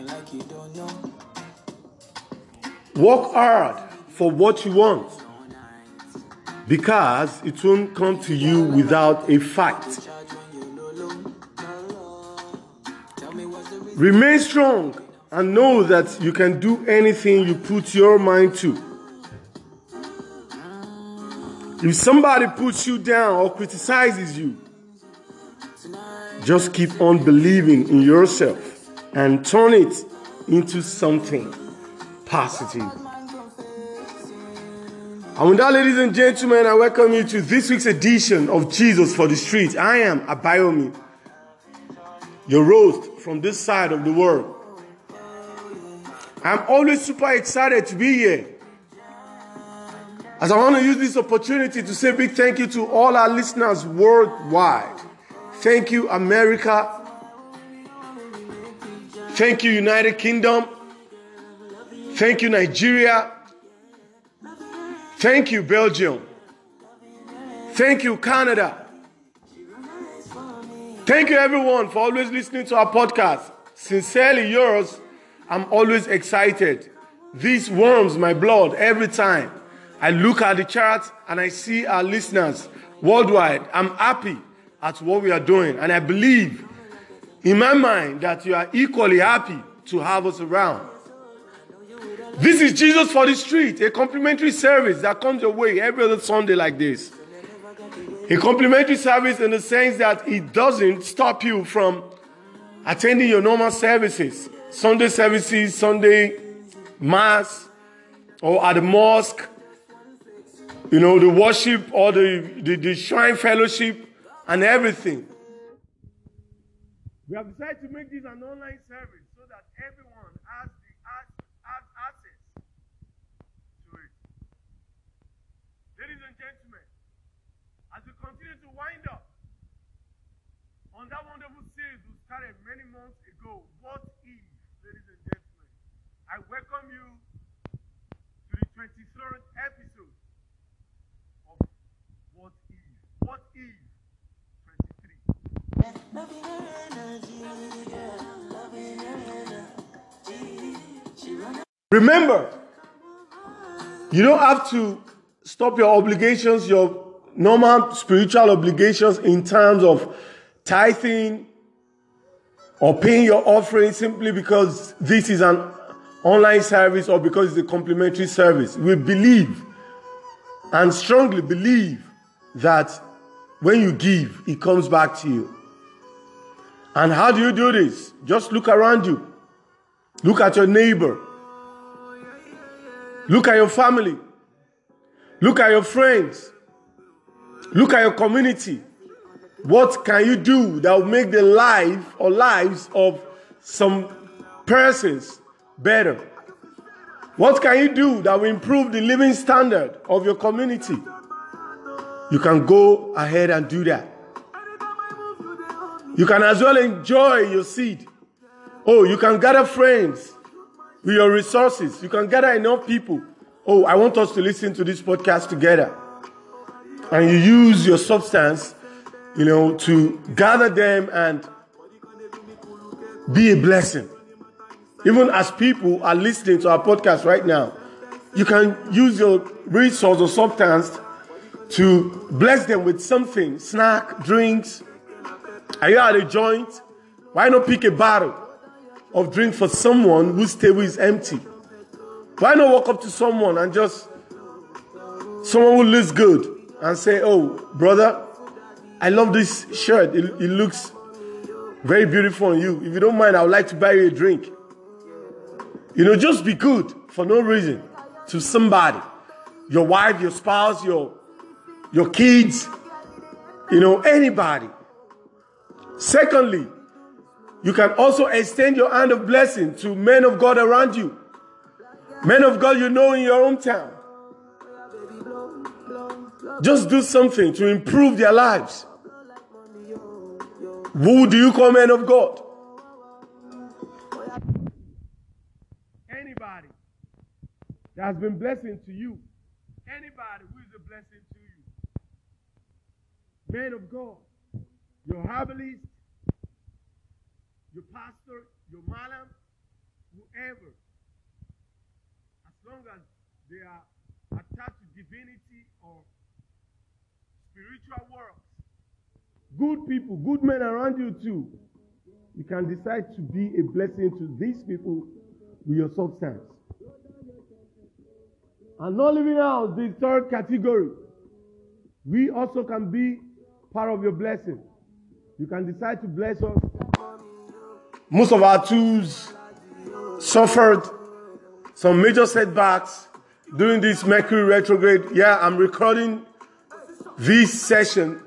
like you don't know. Work hard for what you want because it won't come to you without a fight. Remain strong and know that you can do anything you put your mind to. If somebody puts you down or criticizes you, just keep on believing in yourself and turn it into something positive. And with that, ladies and gentlemen, I welcome you to this week's edition of Jesus for the Street. I am Abayomi, your roast from this side of the world. I'm always super excited to be here. As I want to use this opportunity to say big thank you to all our listeners worldwide. Thank you, America. Thank you, United Kingdom. Thank you, Nigeria. Thank you, Belgium. Thank you, Canada. Thank you, everyone, for always listening to our podcast. Sincerely yours, I'm always excited. This warms my blood every time. I look at the charts and I see our listeners worldwide. I'm happy at what we are doing, and I believe in my mind that you are equally happy to have us around. This is Jesus for the Street, a complimentary service that comes your way every other Sunday like this. A complimentary service in the sense that it doesn't stop you from attending your normal services, Sunday services, Sunday mass, or at the mosque, you know, the worship or the, the, the shrine fellowship and everything. We have decided to make this an online service so that everyone has the has, has access to it. Ladies and gentlemen, as we continue to wind up on that wonderful series we started many months ago, What If, ladies and gentlemen, I welcome you to the 23rd episode of What If. What If 23. Remember, you don't have to stop your obligations, your normal spiritual obligations in terms of tithing or paying your offering simply because this is an online service or because it's a complimentary service. We believe and strongly believe that when you give, it comes back to you. And how do you do this? Just look around you. Look at your neighbor. Look at your family. Look at your friends. Look at your community. What can you do that will make the life or lives of some persons better? What can you do that will improve the living standard of your community? You can go ahead and do that. You can as well enjoy your seed. Oh, you can gather friends with your resources. You can gather enough people. Oh, I want us to listen to this podcast together. And you use your substance, you know, to gather them and be a blessing. Even as people are listening to our podcast right now, you can use your resource or substance to bless them with something snack, drinks. Are you at a joint? Why not pick a bottle of drink for someone whose table is empty? Why not walk up to someone and just, someone who looks good and say, Oh, brother, I love this shirt. It, it looks very beautiful on you. If you don't mind, I would like to buy you a drink. You know, just be good for no reason to somebody. Your wife, your spouse, your your kids, you know, anybody. Secondly, you can also extend your hand of blessing to men of God around you. Men of God you know in your hometown. Just do something to improve their lives. Who do you call men of God? Anybody that has been blessing to you. Anybody who is a blessing to you. Men of God. Your herbalist, your pastor, your malam, whoever, as long as they are attached to divinity or spiritual works, good people, good men around you too, you can decide to be a blessing to these people with your substance. And not leaving out the third category, we also can be part of your blessing. You can decide to bless us. Most of our tools suffered some major setbacks during this Mercury retrograde. Yeah, I'm recording this session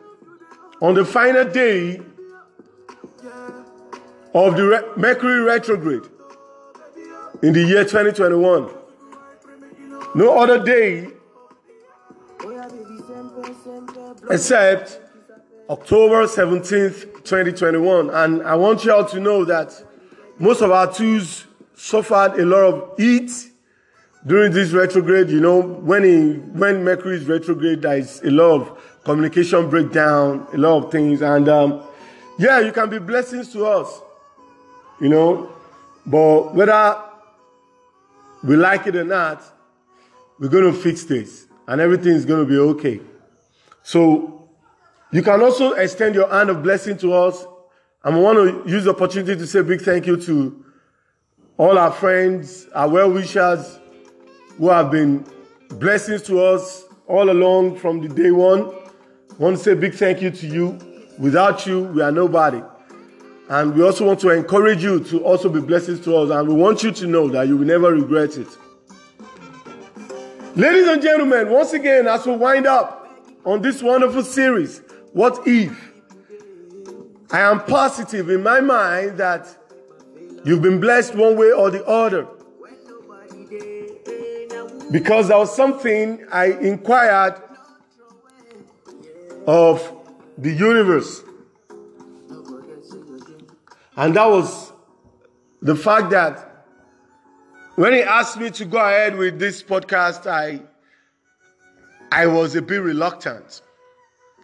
on the final day of the re- Mercury retrograde in the year 2021. No other day except October 17th, 2021. And I want you all to know that most of our tools suffered a lot of heat during this retrograde. You know, when, he, when Mercury is retrograde, there is a lot of communication breakdown, a lot of things. And um, yeah, you can be blessings to us, you know, but whether we like it or not, we're going to fix this and everything is going to be okay. So you can also extend your hand of blessing to us. And we want to use the opportunity to say big thank you to all our friends, our well wishers who have been blessings to us all along from the day one. I want to say big thank you to you. Without you, we are nobody. And we also want to encourage you to also be blessings to us. And we want you to know that you will never regret it. Ladies and gentlemen, once again, as we wind up on this wonderful series, What If? I am positive in my mind that you've been blessed one way or the other. Because there was something I inquired of the universe. And that was the fact that when he asked me to go ahead with this podcast, I I was a bit reluctant.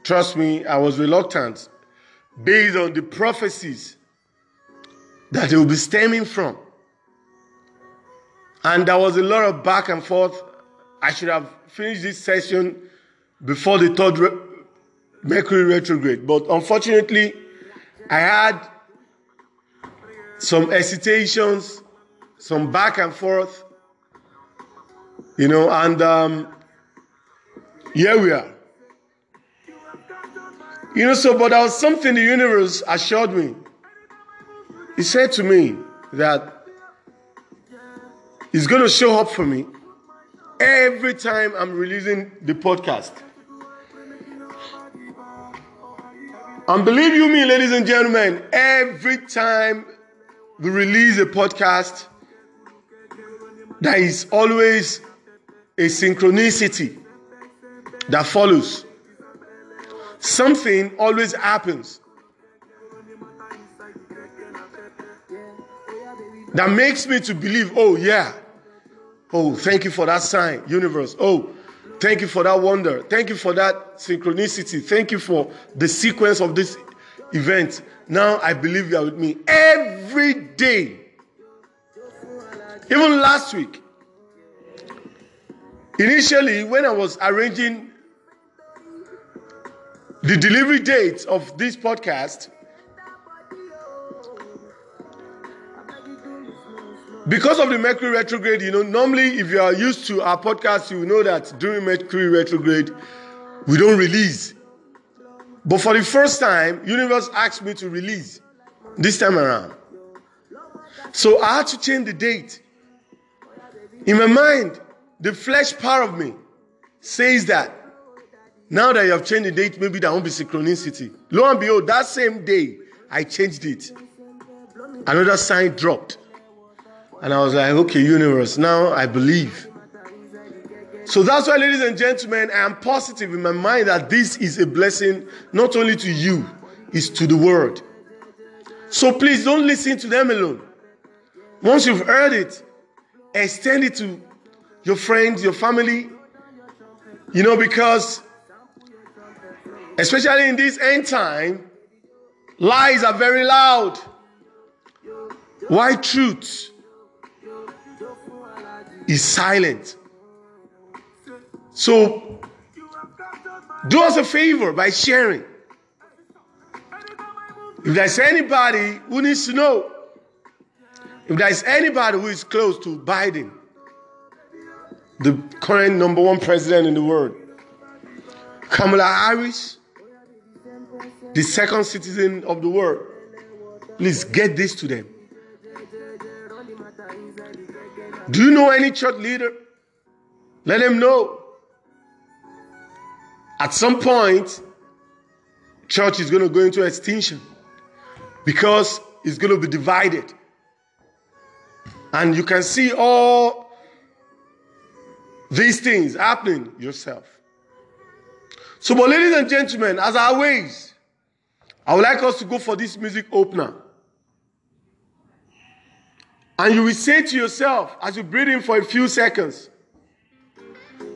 Trust me, I was reluctant based on the prophecies that it will be stemming from. And there was a lot of back and forth. I should have finished this session before the third re- Mercury retrograde. But unfortunately, I had some hesitations, some back and forth, you know, and um, here we are. You know, so, but there was something the universe assured me. He said to me that he's going to show up for me every time I'm releasing the podcast. And believe you me, ladies and gentlemen, every time we release a podcast, there is always a synchronicity that follows. Something always happens that makes me to believe, oh, yeah. Oh, thank you for that sign, universe. Oh, thank you for that wonder. Thank you for that synchronicity. Thank you for the sequence of this event. Now I believe you are with me every day. Even last week, initially, when I was arranging the delivery date of this podcast, because of the Mercury retrograde, you know, normally if you are used to our podcast, you know that during Mercury retrograde, we don't release. But for the first time, universe asked me to release this time around. So I had to change the date. In my mind, the flesh part of me says that now that you have changed the date, maybe there won't be synchronicity. Lo and behold, that same day, I changed it. Another sign dropped. And I was like, okay, universe, now I believe. So that's why, ladies and gentlemen, I am positive in my mind that this is a blessing not only to you, it's to the world. So please don't listen to them alone. Once you've heard it, extend it to your friends, your family. You know, because especially in this end time, lies are very loud. Why truth is silent. So do us a favor by sharing. If there's anybody who needs to know, if there's anybody who is close to Biden, the current number one president in the world, Kamala Harris, the second citizen of the world, please get this to them. Do you know any church leader? Let them know. At some point, church is going to go into extinction because it's going to be divided. And you can see all these things happening yourself. So, but ladies and gentlemen, as always, I would like us to go for this music opener. And you will say to yourself as you breathe in for a few seconds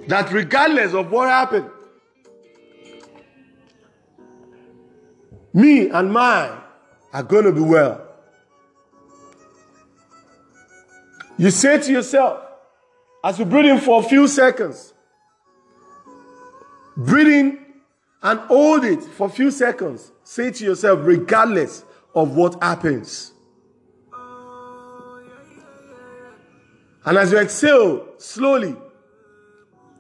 that regardless of what happened, me and mine are going to be well. You say to yourself, as you breathe in for a few seconds, breathe in and hold it for a few seconds. Say to yourself, regardless of what happens. And as you exhale slowly,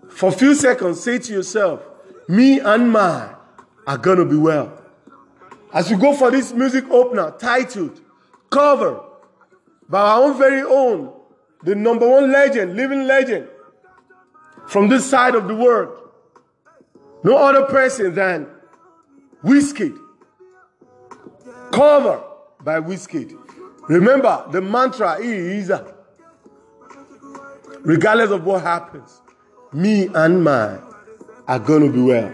for a few seconds, say to yourself, me and mine are going to be well. As we go for this music opener titled Cover by our own very own, the number one legend, living legend from this side of the world. No other person than Wizkid. Cover by Wizkid. Remember, the mantra is regardless of what happens, me and mine are going to be well.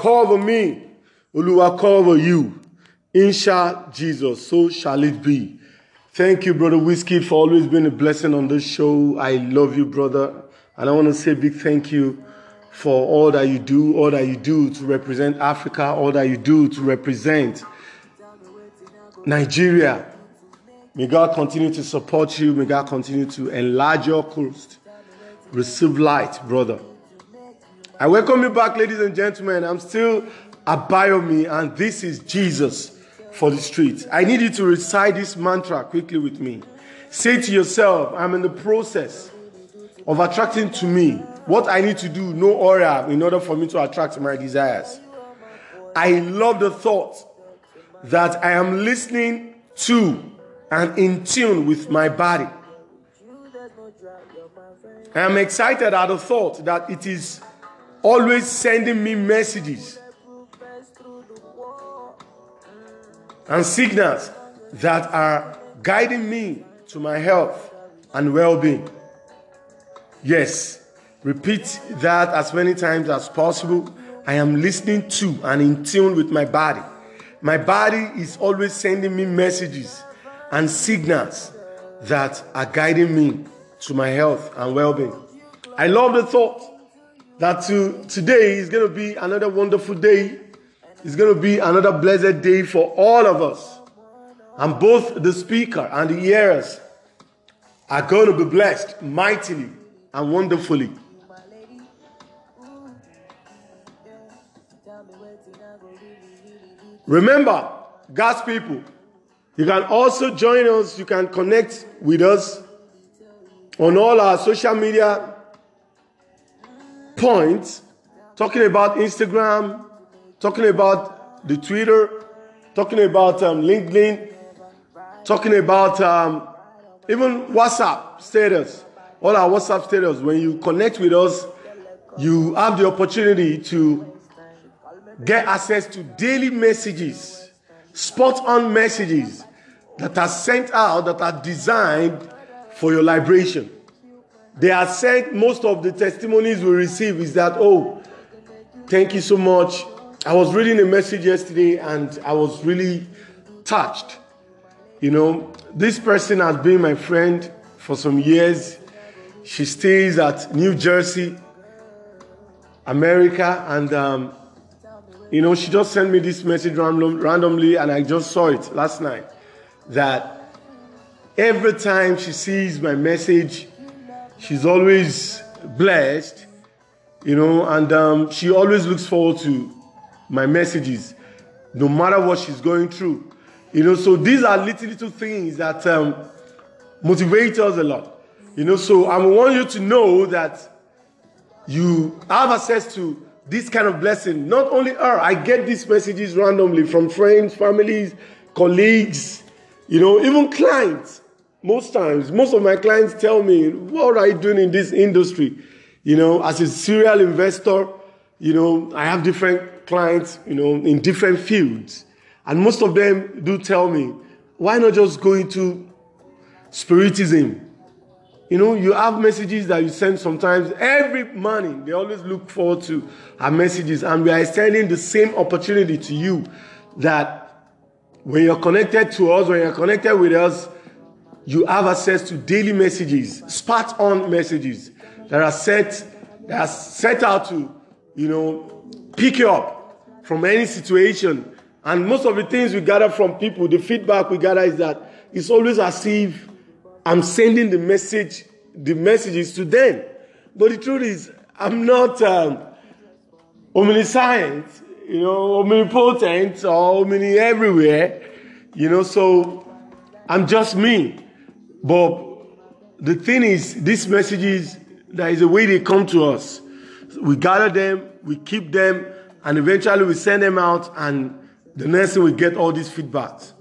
Cover me. Oluwa cover you. Insha Jesus, so shall it be. Thank you, Brother Wizkid, for always being a blessing on this show. I love you, brother. And I want to say big thank you for all that you do, all that you do to represent Africa, all that you do to represent Nigeria. May God continue to support you. May God continue to enlarge your coast. Receive light, brother. I welcome you back, ladies and gentlemen. I'm still Abayomi, and this is Jesus for the streets. I need you to recite this mantra quickly with me. Say to yourself, I'm in the process of attracting to me what I need to do, no aura, in order for me to attract my desires. I love the thought that I am listening to and in tune with my body. I am excited at the thought that it is always sending me messages and signals that are guiding me to my health and well being. Yes, repeat that as many times as possible. I am listening to and in tune with my body. My body is always sending me messages and signals that are guiding me to my health and well being. I love the thought that to, today is going to be another wonderful day. It's going to be another blessed day for all of us. And both the speaker and the hearers are going to be blessed mightily and wonderfully. Remember, God's people, you can also join us, you can connect with us on all our social media points, talking about Instagram, talking about the Twitter, talking about um, LinkedIn, talking about um, even WhatsApp status, all our WhatsApp status. When you connect with us, you have the opportunity to get access to daily messages, spot on messages that are sent out that are designed for your liberation. They are sent, most of the testimonies we receive is that, oh, thank you so much. I was reading a message yesterday and I was really touched. You know, this person has been my friend for some years. She stays at New Jersey, America, and um, you know, she just sent me this message random, randomly, and I just saw it last night. That every time she sees my message, she's always blessed, you know, and um, she always looks forward to my messages, no matter what she's going through. You know, so these are little, little things that um, motivate us a lot. You know, so I want you to know that you have access to this kind of blessing. Not only her, I get these messages randomly from friends, families, colleagues, you know, even clients. Most times, most of my clients tell me, What are you doing in this industry? You know, as a serial investor, you know, I have different clients, you know, in different fields. And most of them do tell me, Why not just go into spiritism? You know, you have messages that you send sometimes every morning. They always look forward to our messages, and we are extending the same opportunity to you that when you're connected to us, when you're connected with us, you have access to daily messages, spot on messages that are set that are set out to, you know, pick you up from any situation. And most of the things we gather from people, the feedback we gather is that it's always as if I'm sending the message, the messages to them. But the truth is, I'm not um, omniscient, you know, omnipotent or omni everywhere, you know, so I'm just me. But the thing is, these messages, there is a way they come to us. We gather them, we keep them, and eventually we send them out, and the next thing we get all these feedbacks.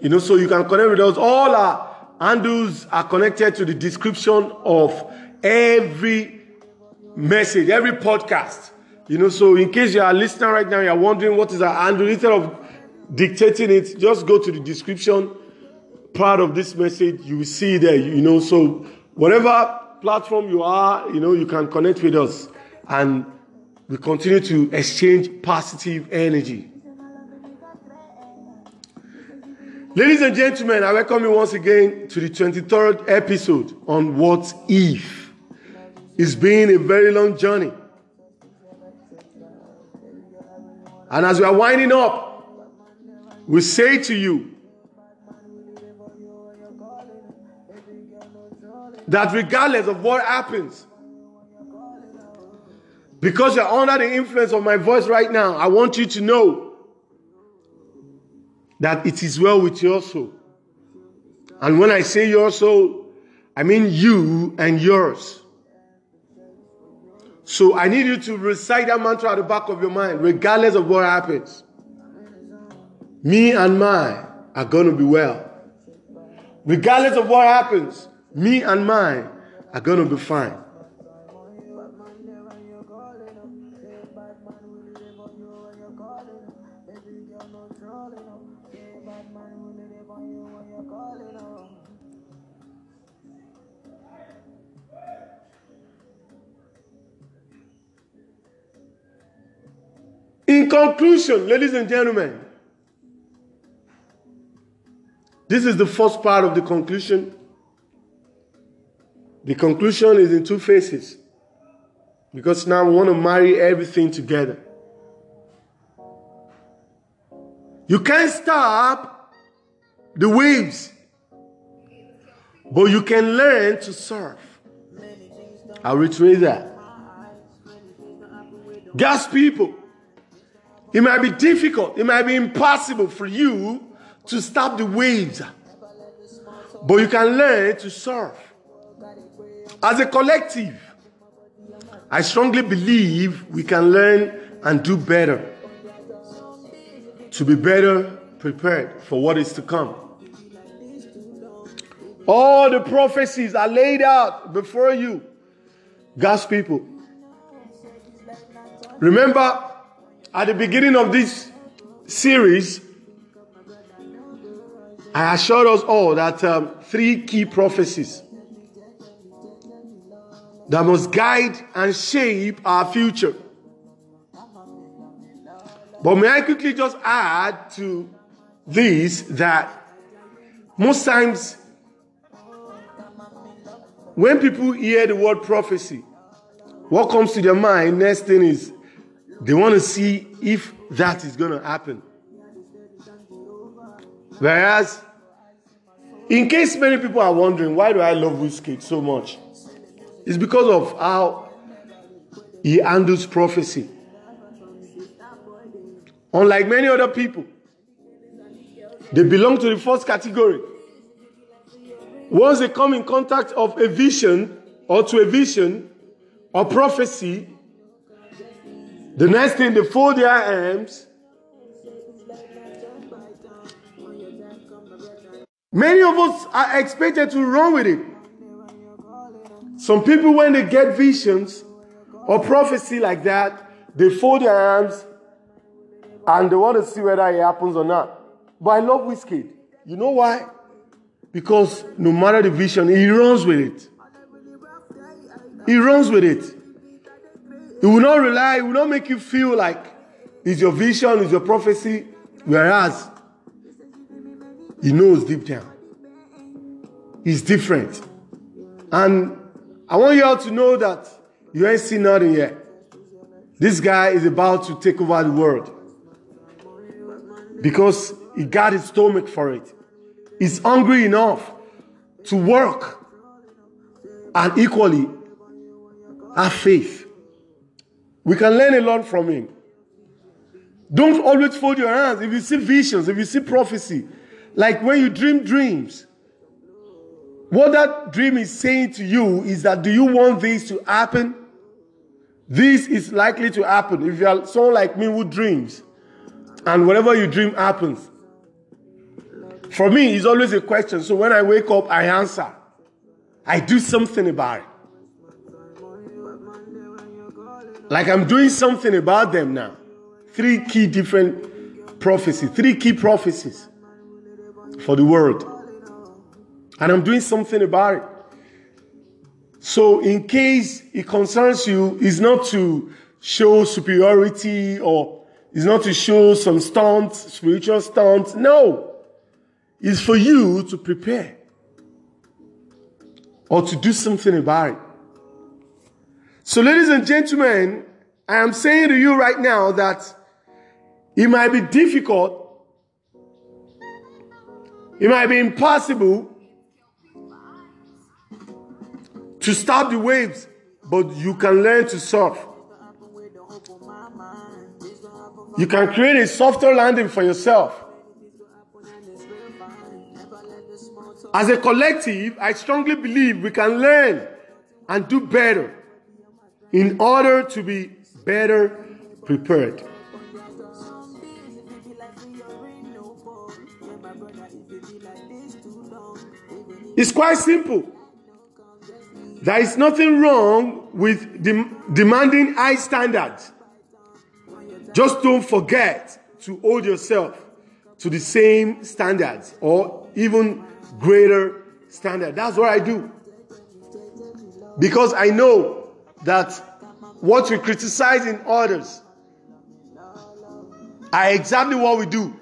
You know, so you can connect with us. All our handles are connected to the description of every message, every podcast. You know, so in case you are listening right now, you are wondering what is our handle, instead of dictating it, just go to the description part of this message. You will see there, you know. So whatever platform you are, you know, you can connect with us and we continue to exchange positive energy. Ladies and gentlemen, I welcome you once again to the 23rd episode on What If. It's been a very long journey. And as we are winding up, we say to you that regardless of what happens, because you're under the influence of my voice right now, I want you to know that it is well with your soul. And when I say your soul, I mean you and yours. So I need you to recite that mantra at the back of your mind, regardless of what happens. Me and mine are going to be well. Regardless of what happens, me and mine are going to be fine. In conclusion, ladies and gentlemen, this is the first part of the conclusion. The conclusion is in two phases because now we want to marry everything together. You can't stop the waves, but you can learn to surf. I'll retrace that. God's people, it might be difficult, it might be impossible for you to stop the waves, but you can learn to surf. As a collective, I strongly believe we can learn and do better to be better prepared for what is to come. All the prophecies are laid out before you, God's people. Remember, at the beginning of this series, I assured us all that um, three key prophecies that must guide and shape our future. But may I quickly just add to this that most times when people hear the word prophecy, what comes to their mind next thing is they want to see if that is going to happen. Whereas, in case many people are wondering, why do I love Wizkid so much? It's because of how he handles prophecy. Unlike many other people, they belong to the first category. Once they come in contact of a vision or to a vision or prophecy, the next thing they fold their arms. Many of us are expected to run with it. Some people, when they get visions or prophecy like that, they fold their arms and they want to see whether it happens or not. But I love Wizkid. You know why? Because no matter the vision, he runs with it. He runs with it. He will not rely, he will not make you feel like it's your vision, it's your prophecy, whereas he knows deep down. He's different. And I want you all to know that you ain't seen nothing yet. This guy is about to take over the world because he got his stomach for it. He's hungry enough to work and equally have faith. We can learn a lot from him. Don't always fold your hands. If you see visions, if you see prophecy, like when you dream dreams, what that dream is saying to you is that do you want this to happen? This is likely to happen. If you are someone like me who dreams, and whatever you dream happens. For me, it's always a question. So when I wake up, I answer. I do something about it. Like I'm doing something about them now. Three key different prophecies, three key prophecies for the world. And I'm doing something about it. So, in case it concerns you, it's not to show superiority or it's not to show some stunts, spiritual stunts. No. It's for you to prepare or to do something about it. So, ladies and gentlemen, I am saying to you right now that it might be difficult, it might be impossible to stop the waves, but you can learn to surf. You can create a softer landing for yourself. As a collective, I strongly believe we can learn and do better in order to be better prepared. It's quite simple. There is nothing wrong with dem- demanding high standards. Just don't forget to hold yourself to the same standards or even greater standard. That's what I do. Because I know that what we criticize in others are exactly what we do.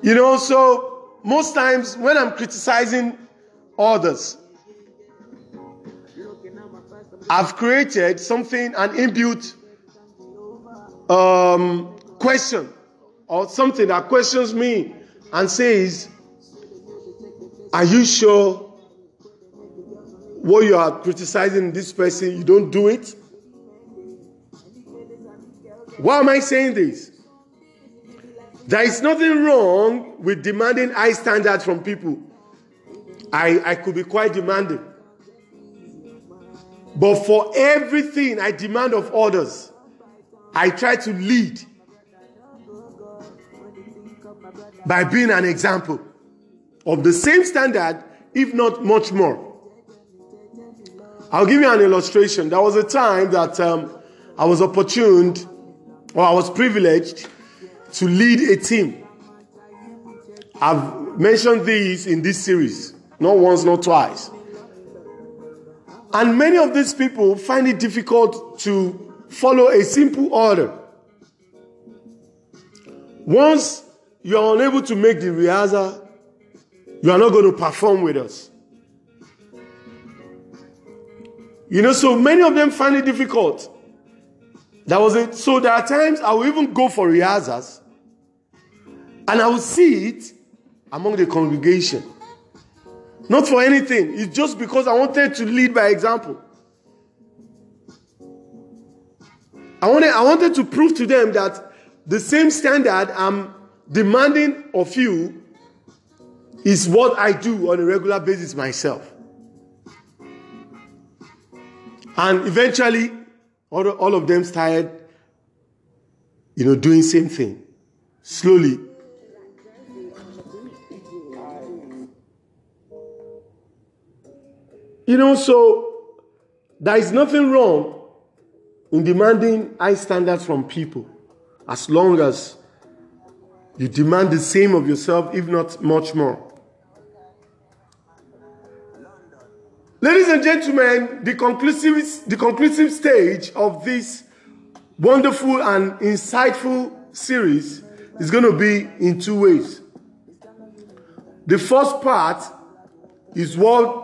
You know, so most times when I'm criticizing others, I've created something, an inbuilt um, question or something that questions me and says, Are you sure what you are criticizing this person, you don't do it? Why am I saying this? There is nothing wrong with demanding high standards from people. I, I could be quite demanding. But for everything I demand of others, I try to lead by being an example of the same standard, if not much more. I'll give you an illustration. There was a time that um, I was opportuned, or I was privileged, to lead a team. I've mentioned these in this series, not once, not twice. And many of these people find it difficult to follow a simple order. Once you are unable to make the rehearsal, you are not going to perform with us. You know, so many of them find it difficult. That was it. So there are times I will even go for rehearsals and I will see it among the congregation. Not for anything, it's just because I wanted to lead by example. I wanted, I wanted to prove to them that the same standard I'm demanding of you is what I do on a regular basis myself. And eventually, all, all of them started, you know, doing same thing. Slowly. You know, so there is nothing wrong in demanding high standards from people as long as you demand the same of yourself, if not much more. Ladies and gentlemen, the conclusive, the conclusive stage of this wonderful and insightful series is going to be in two ways. The first part is what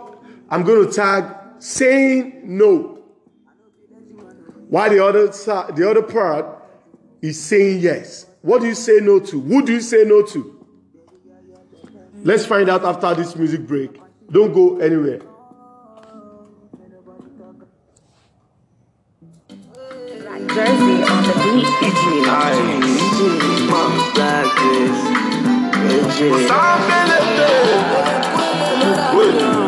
I'm going to tag saying no, while the other, the other part is saying yes. What do you say no to? Who do you say no to? Let's find out after this music break. Don't go anywhere. Jersey on the beat. Robodo,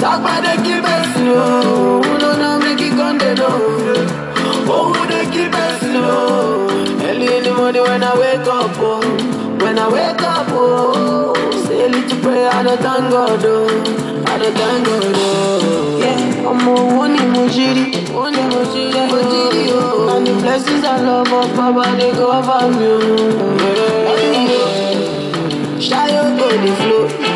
Kill person oh. Who no know make it come dey know. Oh, dey kill person oh. Early in the morning when I wake up oh. When I wake up oh. Say a little prayer I thank God oh. I thank God oh. Yeah, rí. Owó ni mo jí rí mo jí rí oh. And the blessings I love Baba dey go me oh. Ṣayọ go dey flow.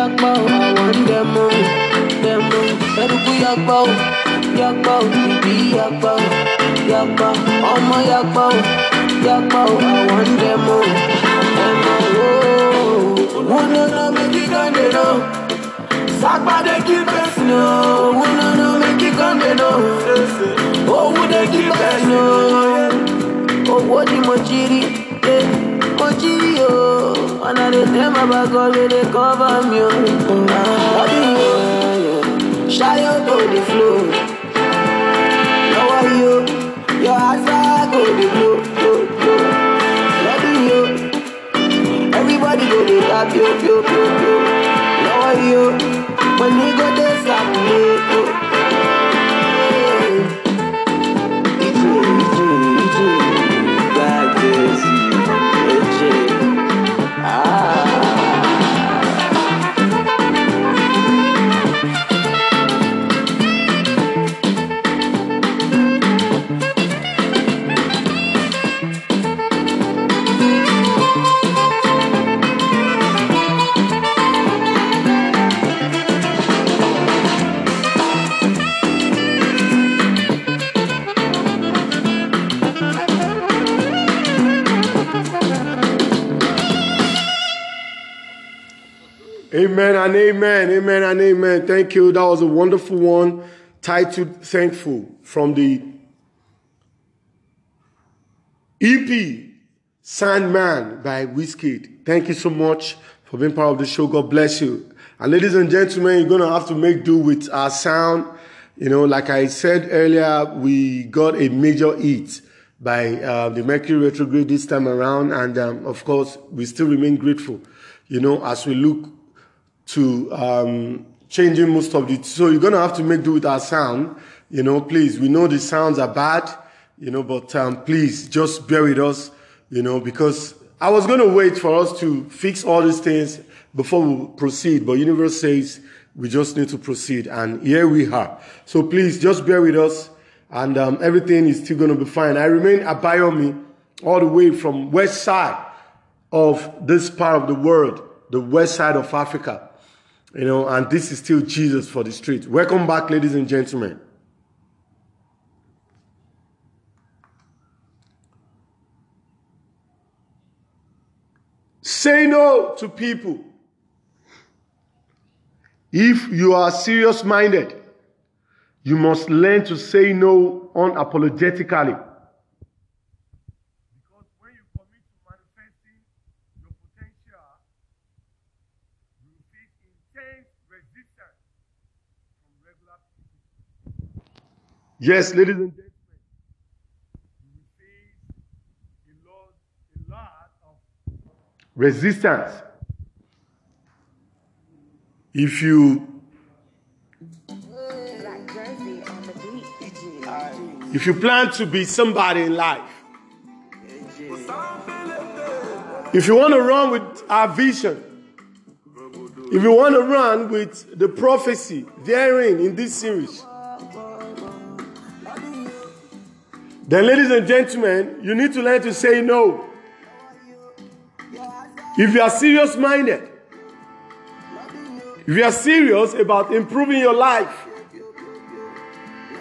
yàgbọ́, yàgbọ́, àwọn dẹ̀mọ́, dẹ̀mọ́. Ẹ̀rùkú yàgbọ́, yàgbọ́, ìdí yàgbọ́, yàgbọ́, ọmọ yàgbọ́, yàgbọ́, àwọn dẹ̀mọ́, dẹ̀mọ́. Who no know make it dey know? Sagba dey kill person oh. Who no know make it come dey know? Oh, who dey kill person oh? owó ni mo jí rí eh, mo jí rí o ọ̀nà lè tẹ́ bàbá kan lè lè cover mi o. lọ́dún yìí o ṣayọ go dey flow. Lọ́wọ́ yìí o your go blow blow blow lọ́dún yìí everybody go dey tap yo yo yo yo. O money go dey circulate o. Ije, Amen and amen, amen and amen. Thank you. That was a wonderful one titled Thankful from the EP Soundman by Wizkid. Thank you so much for being part of the show. God bless you. And ladies and gentlemen, you're going to have to make do with our sound. You know, like I said earlier, we got a major hit by uh, the Mercury retrograde this time around. And um, of course, we still remain grateful, you know, as we look to um, changing most of the. So you're going to have to make do with our sound. You know, please, we know the sounds are bad, you know, but um, please just bear with us, you know, because I was going to wait for us to fix all these things before we proceed, but universe says we just need to proceed, and here we are. So please just bear with us, and um, everything is still going to be fine. I remain Abayomi, all the way from west side of this part of the world, the west side of Africa. You know, and this is still Jesus for the street. Welcome back, ladies and gentlemen. Say no to people. If you are serious minded, you must learn to say no unapologetically. Because when you commit to manifesting your potential, you face intense resistance from regular people. Yes, ladies and gentlemen, resistance. If you if you plan to be somebody in life, if you want to run with our vision, if you want to run with the prophecy therein in this series, then, ladies and gentlemen, you need to learn to say no. If you are serious minded, if you are serious about improving your life,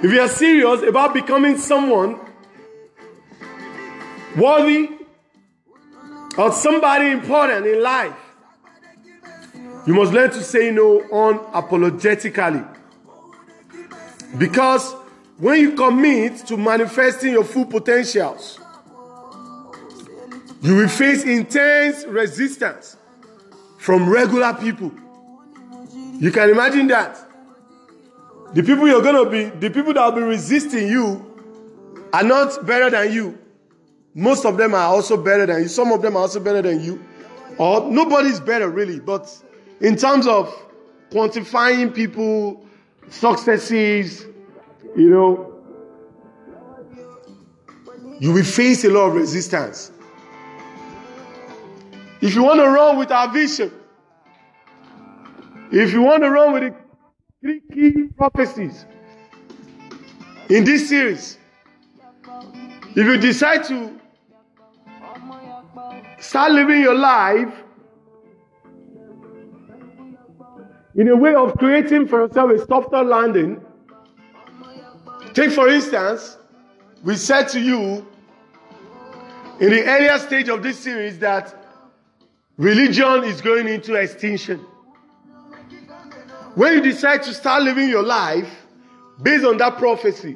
if you are serious about becoming someone worthy or somebody important in life, You must learn to say no unapologetically. Because when you commit to manifesting your full potentials, you will face intense resistance from regular people. You can imagine that. The people you're going to be, the people that will be resisting you are not better than you. Most of them are also better than you. Some of them are also better than you. Or nobody's better really. But in terms of quantifying people, successes, you know, you will face a lot of resistance. If you want to run with our vision, if you want to run with the three key prophecies in this series, if you decide to start living your life in a way of creating for yourself a softer landing, take for instance, we said to you in the earlier stage of this series that religion is going into extinction. When you decide to start living your life based on that prophecy,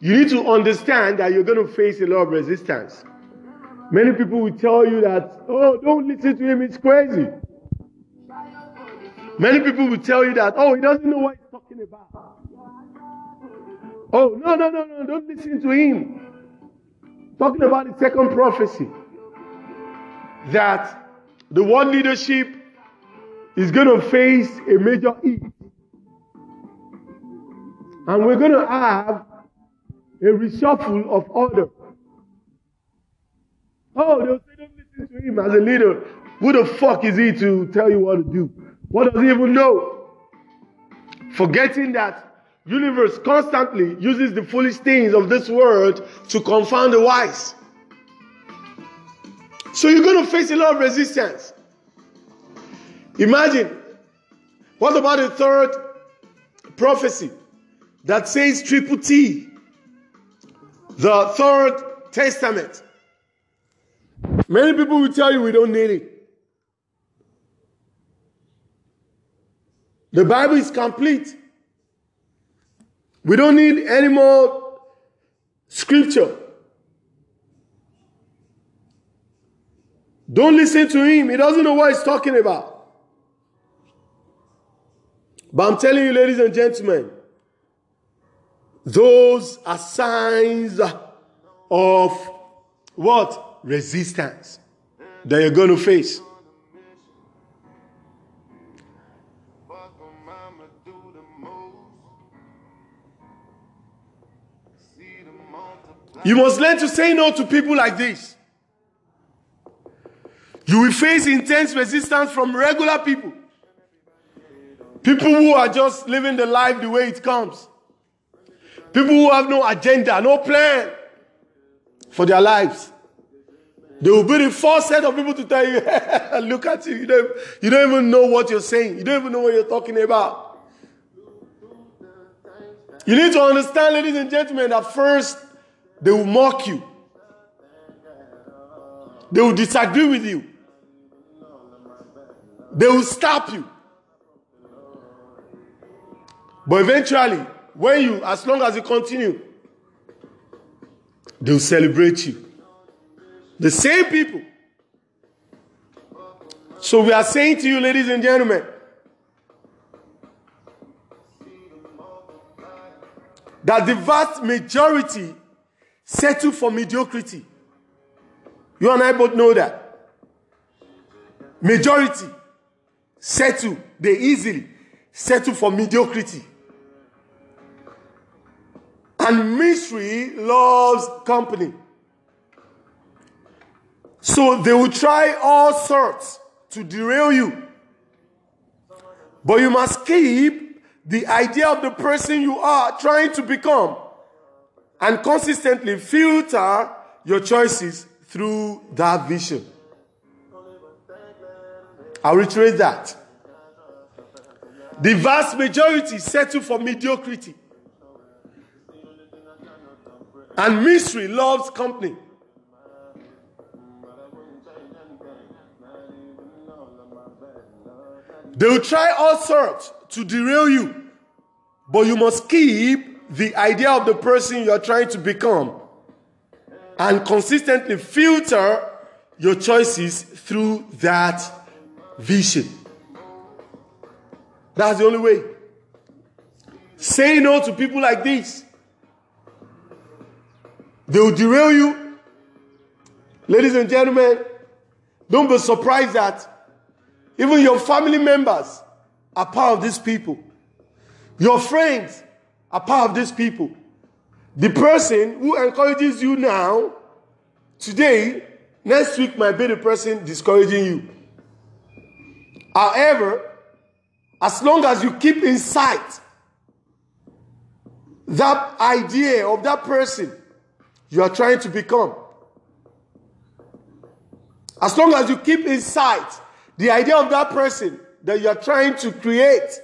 you need to understand that you're going to face a lot of resistance. Many people will tell you that, oh, don't listen to him, it's crazy. Many people will tell you that, oh, he doesn't know what he's talking about. Oh, no, no, no, no, don't listen to him. Talking about the second prophecy that the world leadership is going to face a major heat. And we're going to have a reshuffle of order. Oh, they'll say, don't listen to him as a leader. Who the fuck is he to tell you what to do? What does he even know? Forgetting that universe constantly uses the foolish things of this world to confound the wise. So you're going to face a lot of resistance. Imagine, what about the third prophecy that says triple T, the third testament? Many people will tell you we don't need it. The Bible is complete. We don't need any more scripture. Don't listen to him. He doesn't know what he's talking about. But I'm telling you, ladies and gentlemen, those are signs of what? Resistance that you're going to face. You must learn to say no to people like this. You will face intense resistance from regular people. People who are just living the life the way it comes. People who have no agenda, no plan for their lives. They will be the first set of people to tell you, look at you. You don't, you don't even know what you're saying. You don't even know what you're talking about. You need to understand, ladies and gentlemen, that first they will mock you. They will disagree with you. They will stop you. But eventually, when you, as long as you continue, they will celebrate you. The same people. So we are saying to you, ladies and gentlemen, that the vast majority settle for mediocrity. You and I both know that. Majority settle, they easily settle for mediocrity. And mystery loves company. So they will try all sorts to derail you. But you must keep the idea of the person you are trying to become and consistently filter your choices through that vision. I'll reiterate that. The vast majority settle for mediocrity. And mystery loves company. They will try all sorts to derail you, but you must keep the idea of the person you are trying to become and consistently filter your choices through that vision. That's the only way. Say no to people like this. They will derail you. Ladies and gentlemen, don't be surprised that even your family members are part of these people. Your friends are part of these people. The person who encourages you now, today, next week might be the person discouraging you. However, as long as you keep in sight that idea of that person you are trying to become, as long as you keep in sight the idea of that person that you are trying to create,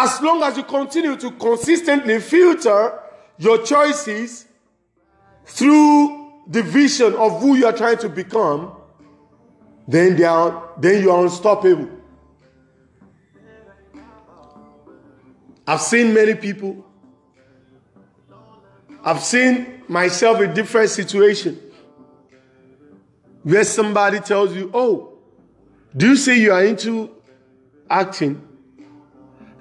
as long as you continue to consistently filter your choices through the vision of who you are trying to become, then, they are, then you are unstoppable. I've seen many people. I've seen myself in different situations where somebody tells you, Oh, do you say you are into acting?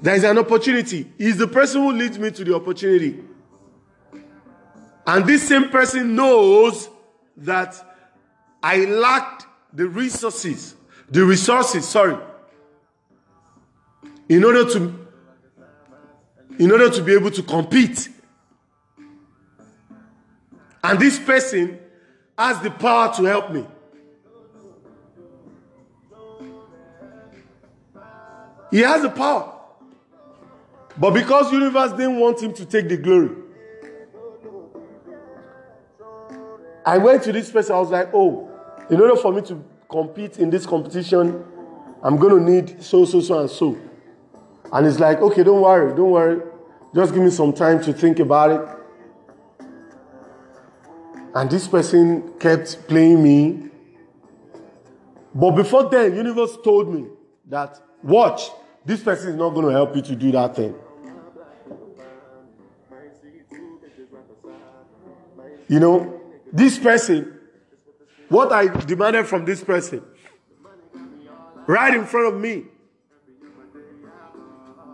There is an opportunity. He's the person who leads me to the opportunity. And this same person knows that I lacked the resources, the resources, sorry, in order to in order to be able to compete. And this person has the power to help me. He has the power. But because universe didn't want him to take the glory, I went to this person. I was like, oh, in order for me to compete in this competition, I'm going to need so, so, so, and so. And it's like, okay, don't worry, don't worry. Just give me some time to think about it. And this person kept playing me. But before then, universe told me that, watch, this person is not going to help you to do that thing. You know, this person, what I demanded from this person, right in front of me.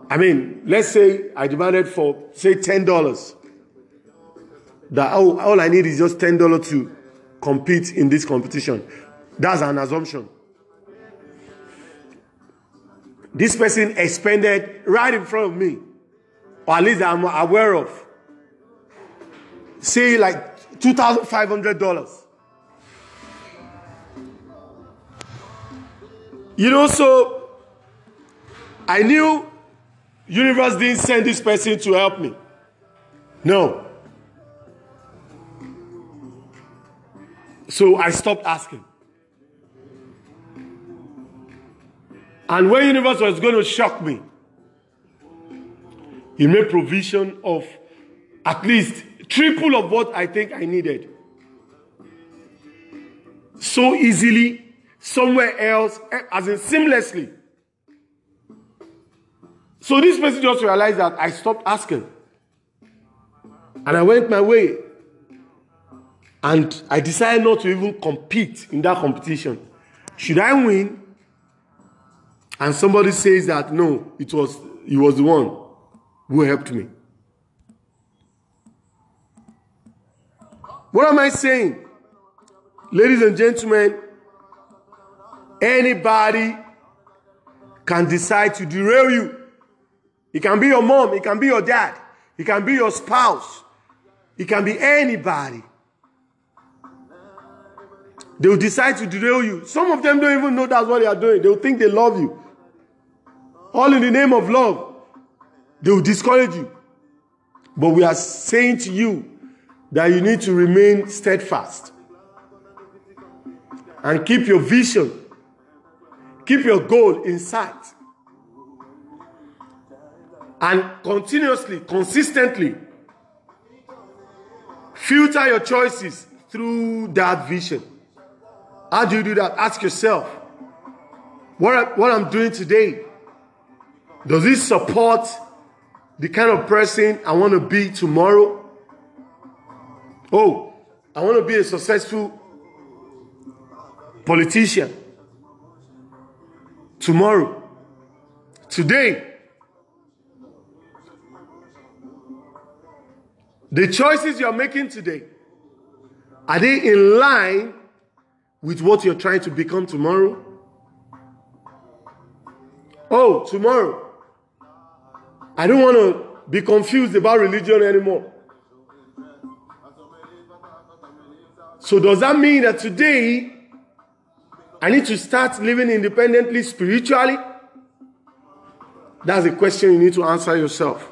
I mean, let's say I demanded for, say, $10. That oh, all I need is just $10 to compete in this competition. That's an assumption. This person expended right in front of me, or at least I'm aware of, say like $2,500. You know, so I knew universe didn't send this person to help me. No. So I stopped asking. And when universe was going to shock me, he made provision of at least triple of what I think I needed. So easily, somewhere else, eh, as in seamlessly. So this person just realized that I stopped asking. And I went my way. And I decided not to even compete in that competition. Should I win? And somebody says that no, it was he was the one who helped me. What am I saying? Ladies and gentlemen, anybody can decide to derail you. It can be your mom, it can be your dad, it can be your spouse, it can be anybody. They will decide to derail you. Some of them don't even know that's what they are doing. They will think they love you. All in the name of love. They will discourage you. But we are saying to you that you need to remain steadfast and keep your vision, keep your goal in sight, and continuously, consistently filter your choices through that vision. How do you do that? Ask yourself. What, what I'm doing today, does it support the kind of person I want to be tomorrow? Oh, I want to be a successful politician tomorrow. Today, the choices you're making today, are they in line with what you're trying to become tomorrow? Oh, tomorrow. I don't want to be confused about religion anymore. So, does that mean that today I need to start living independently spiritually? That's a question you need to answer yourself.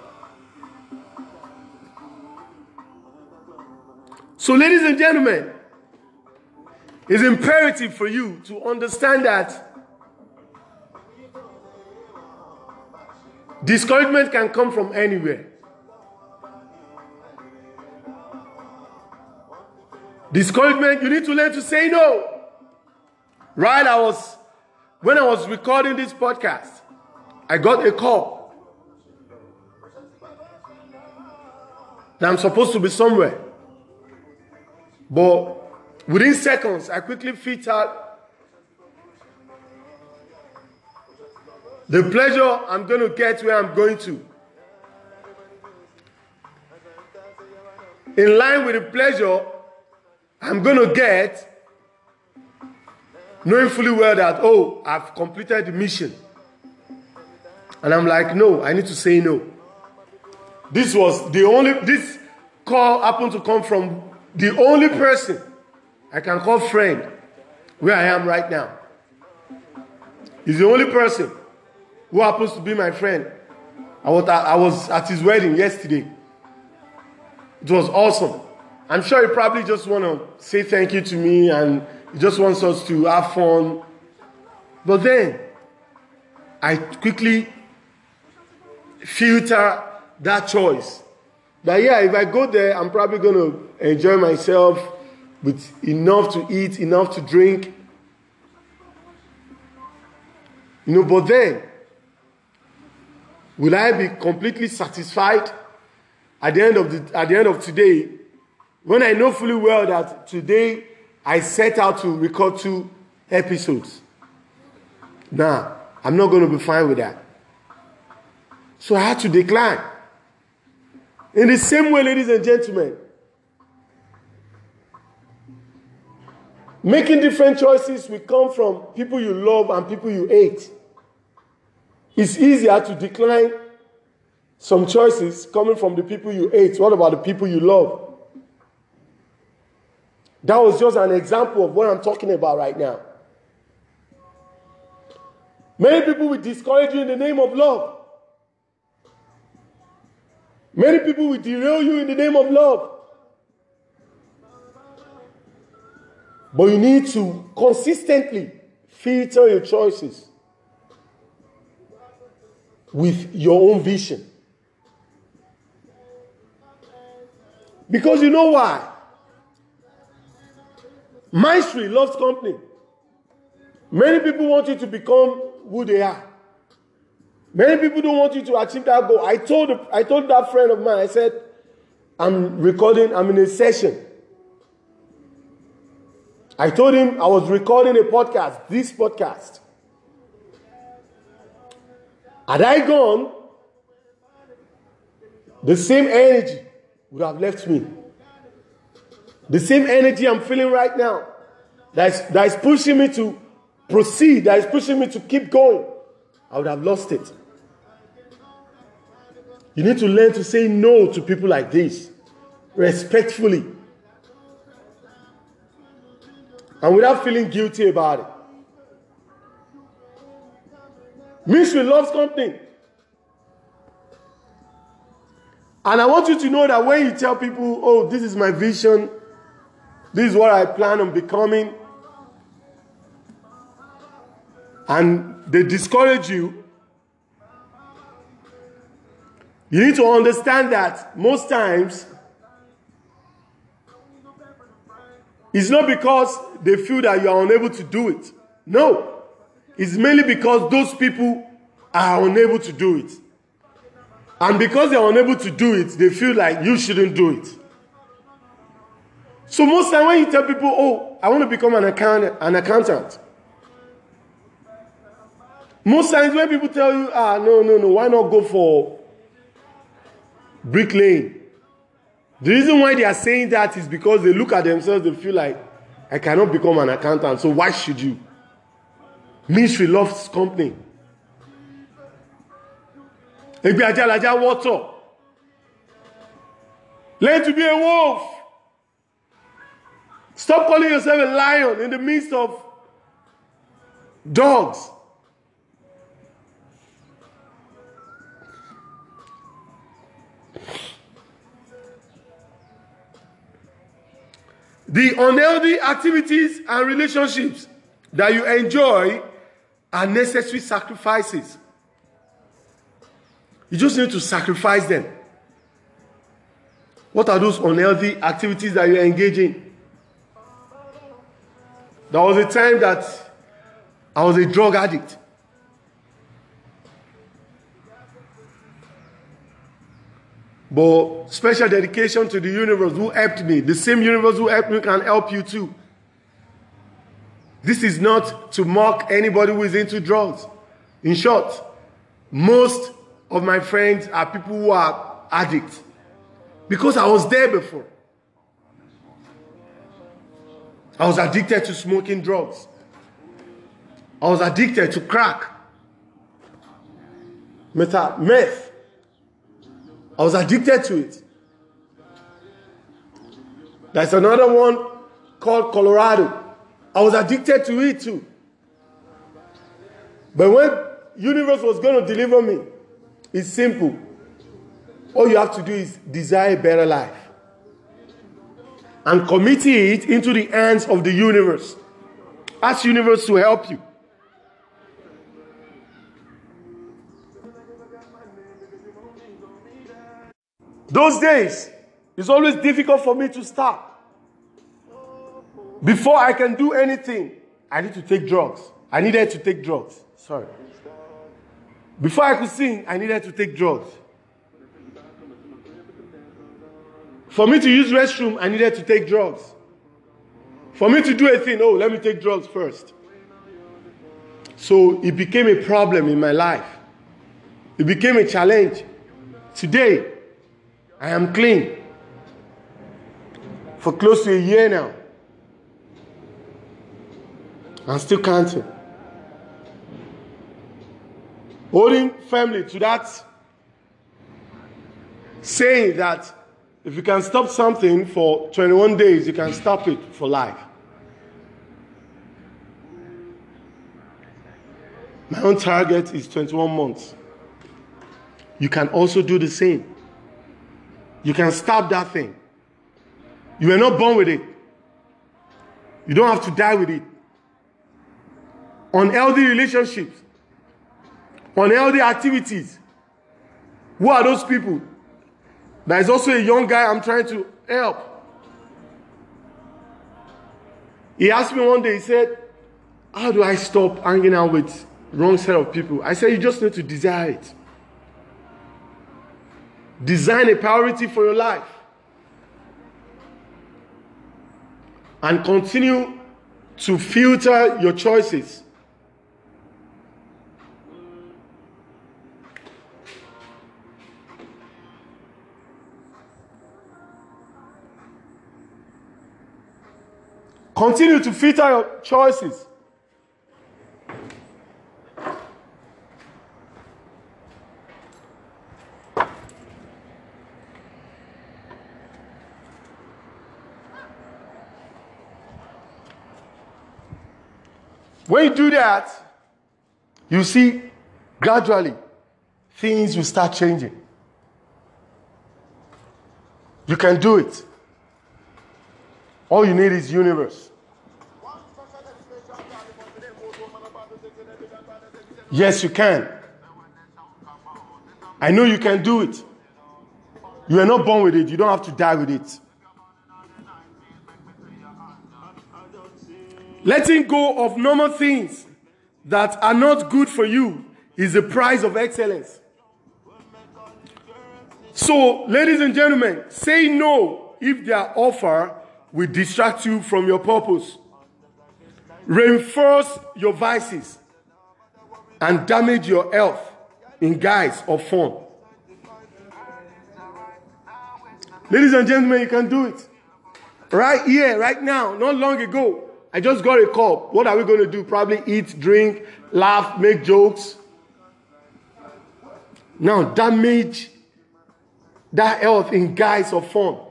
So, ladies and gentlemen, it's imperative for you to understand that discouragement can come from anywhere. Discouragement, you need to learn to say no. Right, I was, when I was recording this podcast, I got a call that I'm supposed to be somewhere. But within seconds, I quickly fit out the pleasure I'm going to get where I'm going to. In line with the pleasure I'm going to get knowing fully well that, oh, I've completed the mission. And I'm like, no, I need to say no. This was the only, this call happened to come from the only person I can call friend where I am right now. He's the only person who happens to be my friend. I was, I was at his wedding yesterday. It was awesome. I'm sure he probably just want to say thank you to me and he just wants us to have fun. But then I quickly filter that choice. That yeah, if I go there, I'm probably going to enjoy myself with enough to eat, enough to drink. You know, but then will I be completely satisfied at the end of the at the end of today when I know fully well that today I set out to record two episodes. Nah, I'm not going to be fine with that. So I had to decline. In the same way, ladies and gentlemen, making different choices will come from people you love and people you hate. It's easier to decline some choices coming from the people you hate. What about the people you love? That was just an example of what I'm talking about right now. Many people will discourage you in the name of love. Many people will derail you in the name of love. But you need to consistently filter your choices with your own vision. Because you know why? Maestry loves company. Many people want you to become who they are. Many people don't want you to achieve that goal. I told, I told that friend of mine, I said, I'm recording, I'm in a session. I told him I was recording a podcast, this podcast. Had I gone, the same energy would have left me. The same energy I'm feeling right now that is, that is pushing me to proceed, that is pushing me to keep going, I would have lost it. You need to learn to say no to people like this respectfully and without feeling guilty about it. Ministry loves company. And I want you to know that when you tell people, oh, this is my vision, this is what I plan on becoming. And they discourage you. You need to understand that most times It's not because they feel that you are unable to do it. No. It's mainly because those people are unable to do it. And because they are unable to do it, they feel like you shouldn't do it. So most time when you tell people, oh, I want to become an, account- an accountant. Most times when people tell you, ah, no, no, no, why not go for bricklaying? The reason why they are saying that is because they look at themselves, they feel like, I cannot become an accountant, so why should you? Ministry loves company. Egbe ajalaja water. Learn to be a wolf. Stop calling yourself a lion in the midst of dogs. The unhealthy activities and relationships that you enjoy are necessary sacrifices. You just need to sacrifice them. What are those unhealthy activities that you engage in? There was a time that I was a drug addict. But special dedication to the universe who helped me. The same universe who helped me can help you too. This is not to mock anybody who is into drugs. In short, most of my friends are people who are addicts because I was there before. I was addicted to smoking drugs. I was addicted to crack, meth. meth. I was addicted to it. There's another one called Colorado. I was addicted to it too. But when universe was going to deliver me, it's simple. All you have to do is desire a better life and commit it into the hands of the universe. Ask universe to help you. Those days, it's always difficult for me to stop. Before I can do anything, I need to take drugs. I needed to take drugs. Sorry. Before I could sing, I needed to take drugs. For me to use restroom, I needed to take drugs. For me to do a thing, oh, let me take drugs first. So it became a problem in my life. It became a challenge. Today, I am clean for close to a year now. I'm still counting. Holding firmly to that saying that if you can stop something for 21 days, you can stop it for life. My own target is 21 months. You can also do the same. You can stop that thing. You were not born with it. You don't have to die with it. Unhealthy relationships, unhealthy activities. Who are those people? There is also a young guy I'm trying to help. He asked me one day, he said, How do I stop hanging out with wrong set of people? I said, You just need to desire it. Design a priority for your life. And continue to filter your choices. Continue to filter your choices. When you do that, you see gradually things will start changing. You can do it. All you need is universe. Yes, you can. I know you can do it. You are not born with it. You don't have to die with it. Letting go of normal things that are not good for you is the price of excellence. So, ladies and gentlemen, say no if their offer will distract you from your purpose, reinforce your vices, and damage your health in guise of fun. Ladies and gentlemen, you can do it. Right here, right now, not long ago, I just got a call. What are we going to do? Probably eat, drink, laugh, make jokes. Now, damage that health in guise of fun.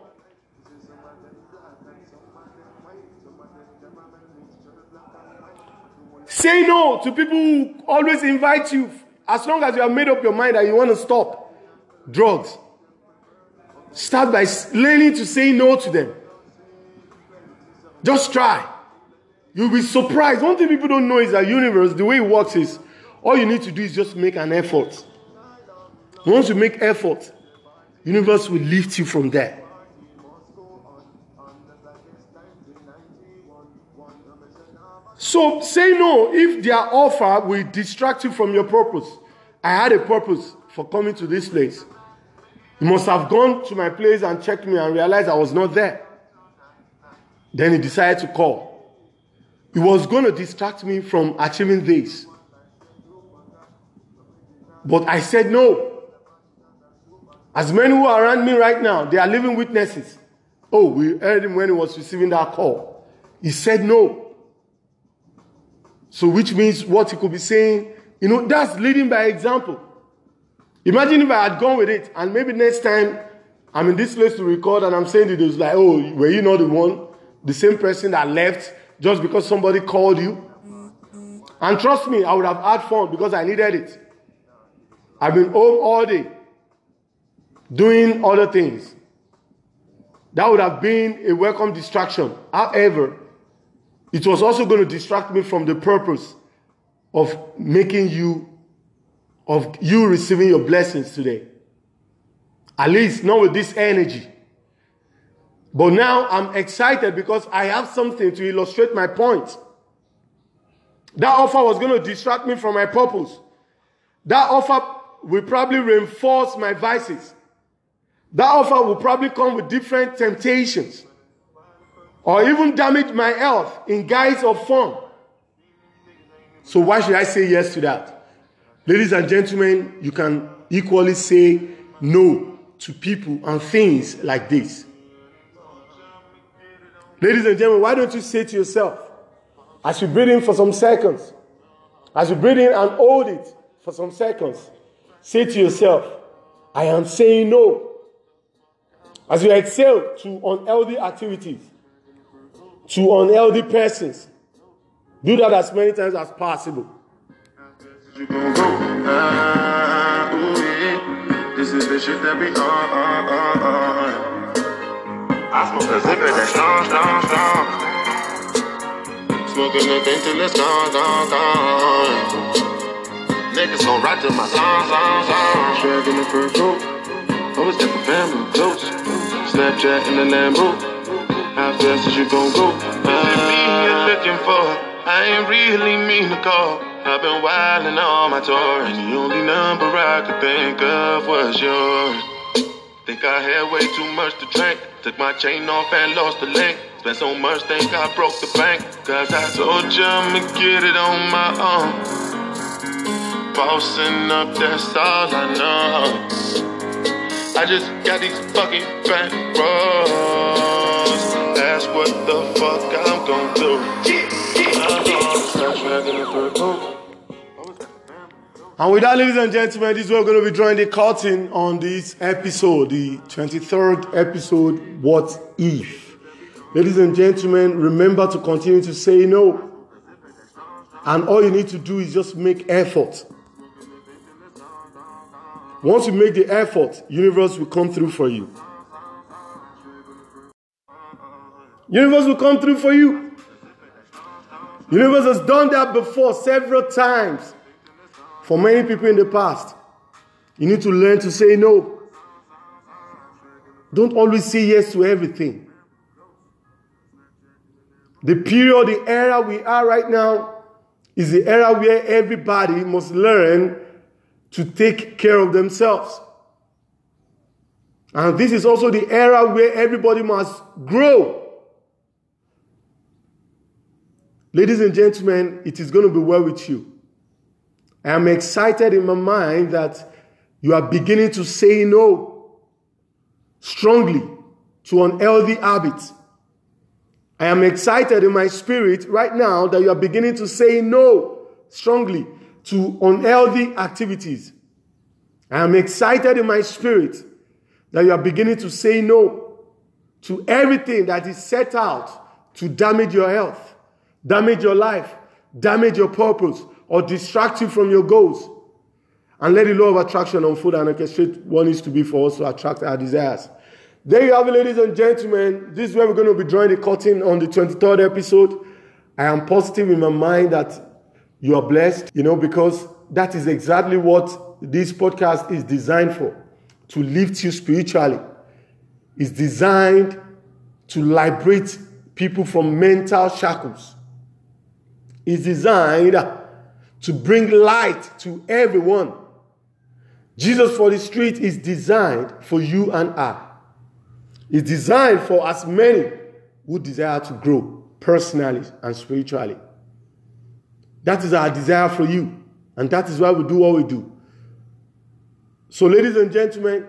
Say no to people who always invite you as long as you have made up your mind that you want to stop drugs. Start by learning to say no to them. Just try. You'll be surprised. One thing people don't know is that universe, the way it works is all you need to do is just make an effort. Once you make effort, universe will lift you from there. So say no if their offer will distract you from your purpose. I had a purpose for coming to this place. You must have gone to my place and checked me and realized I was not there. Then he decided to call. He was going to distract me from achieving this. But I said no. As many who are around me right now, they are living witnesses. Oh, we heard him when he was receiving that call. He said no. So, which means what he could be saying, you know, that's leading by example. Imagine if I had gone with it, and maybe next time I'm in this place to record and I'm saying it was like, oh, were you not the one, the same person that left just because somebody called you? And trust me, I would have had fun because I needed it. I've been home all day doing other things. That would have been a welcome distraction. However, it was also going to distract me from the purpose of making you, of you receiving your blessings today. At least not with this energy. But now I'm excited because I have something to illustrate my point. That offer was going to distract me from my purpose. That offer will probably reinforce my vices. That offer will probably come with different temptations or even damage my health in guise of fun. So, why should I say yes to that? Ladies and gentlemen, you can equally say no to people and things like this. Ladies and gentlemen, why don't you say to yourself, as you breathe in for some seconds, as you breathe in and hold it for some seconds, say to yourself, I am saying no as you exhale to unhealthy activities, to unhealthy persons, do that as many times as possible. This is the shit that be on. I. Smoking that thing till it's gone, gone, gone. Niggas gon' ride to my song, song, song. Shag in the first row. Always got the family close. Snapchat in the Lambo. How fast is you gon' go? I be here looking for. I ain't really mean to call. I've been wildin' all my tours. The only number I could think of was yours. Think I had way too much to drink. Took my chain off and lost the link. Spent so much, think I broke the bank. Cause I told you I'ma get it on my own. Bossing up, that's all I know. I just got these fucking bros. That's what the fuck I'm gonna do. And with that, ladies and gentlemen, this is where we're going to be drawing the curtain on this episode, the 23rd episode, What If? Ladies and gentlemen, remember to continue to say no. And all you need to do is just make effort. Once you make the effort, universe will come through for you. Universe will come through for you. Universe has done that before several times for many people in the past. You need to learn to say no. Don't always say yes to everything. The period, the era we are right now is the era where everybody must learn to take care of themselves. And this is also the era where everybody must grow. Ladies and gentlemen, it is going to be well with you. I am excited in my mind that you are beginning to say no strongly to unhealthy habits. I am excited in my spirit right now that you are beginning to say no strongly to unhealthy activities. I am excited in my spirit that you are beginning to say no to everything that is set out to damage your health, damage your life, damage your purpose, or distract you from your goals. And let the law of attraction unfold and orchestrate what needs to be for us to attract our desires. There you have it, ladies and gentlemen. This is where we're going to be drawing the curtain on the 23rd episode. I am positive in my mind that you are blessed, you know, because that is exactly what this podcast is designed for to lift you spiritually. It's designed to liberate people from mental shackles. It's designed to bring light to everyone. Jesus for the street is designed for you and I. It's designed for as many who desire to grow personally and spiritually. That is our desire for you. And that is why we do what we do. So, ladies and gentlemen,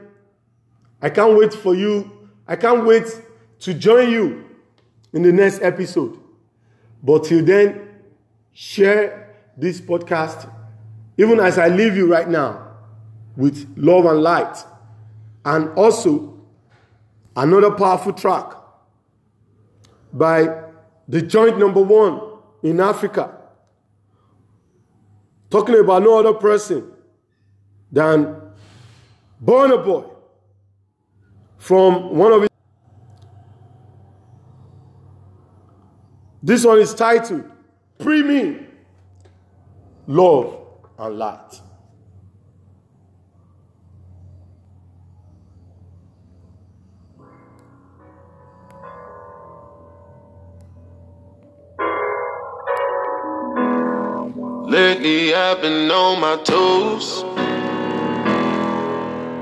I can't wait for you. I can't wait to join you in the next episode. But till then, share this podcast, even as I leave you right now, with love and light. And also, another powerful track by the joint number one in Africa, talking about no other person than Burna Boy from one of his. This one is titled Pre Me Love and Light. Lately I've been on my toes.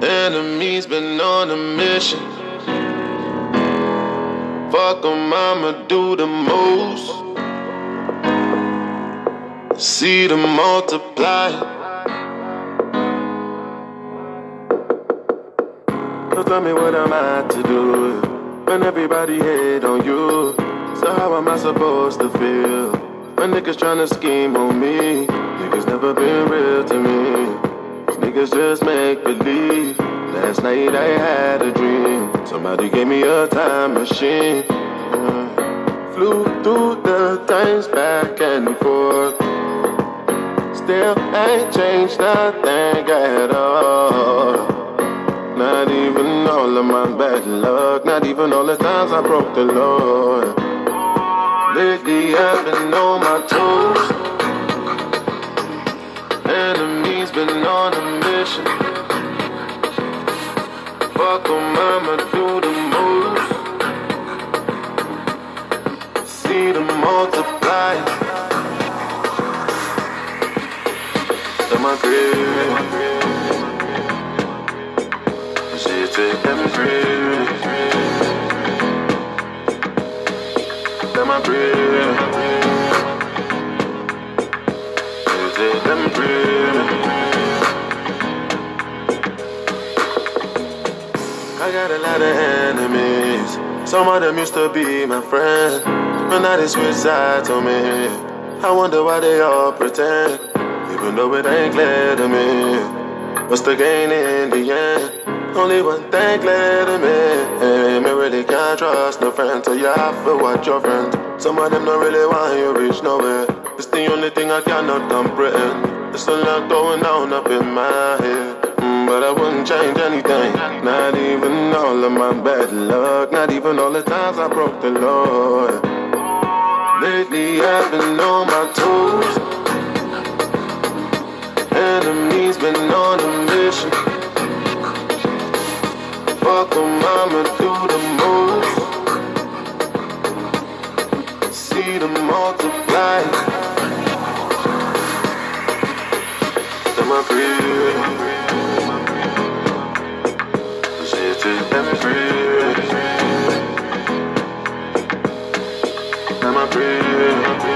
Enemies been on a mission. Fuck 'em, I'ma do the most. See them multiply. So tell me what am I to do when everybody hate on you? So how am I supposed to feel when niggas tryna scheme on me? Niggas never been real to me. Niggas just make believe. Last night I had a dream. Somebody gave me a time machine. Uh, Flew through the times back and forth. Still ain't changed nothing at all. Not even all of my bad luck. Not even all the times I broke the law. Lately I've been on my toes. Enemies been on a mission. Fuck I'ma do the my grave. Them free. To my grave. Take them. I got a lot of enemies. Some of them used to be my friends, but now they switch sides on me. I wonder why they all pretend, even though it ain't clear to me. What's the gain in the end? Only one thing clear to me. Me really can't trust no friends, so you have to watch your friends. Some of them don't really want you reach nowhere. It's the only thing I cannot comprehend. It's a lot going on up in my head. Mm, But I wouldn't change anything. Not even all of my bad luck. Not even all the times I broke the law. Lately I've been on my toes. Enemies been on a mission. Fuck 'em, I'ma do the most. See to multiply. Free? City, am I free? Am I free?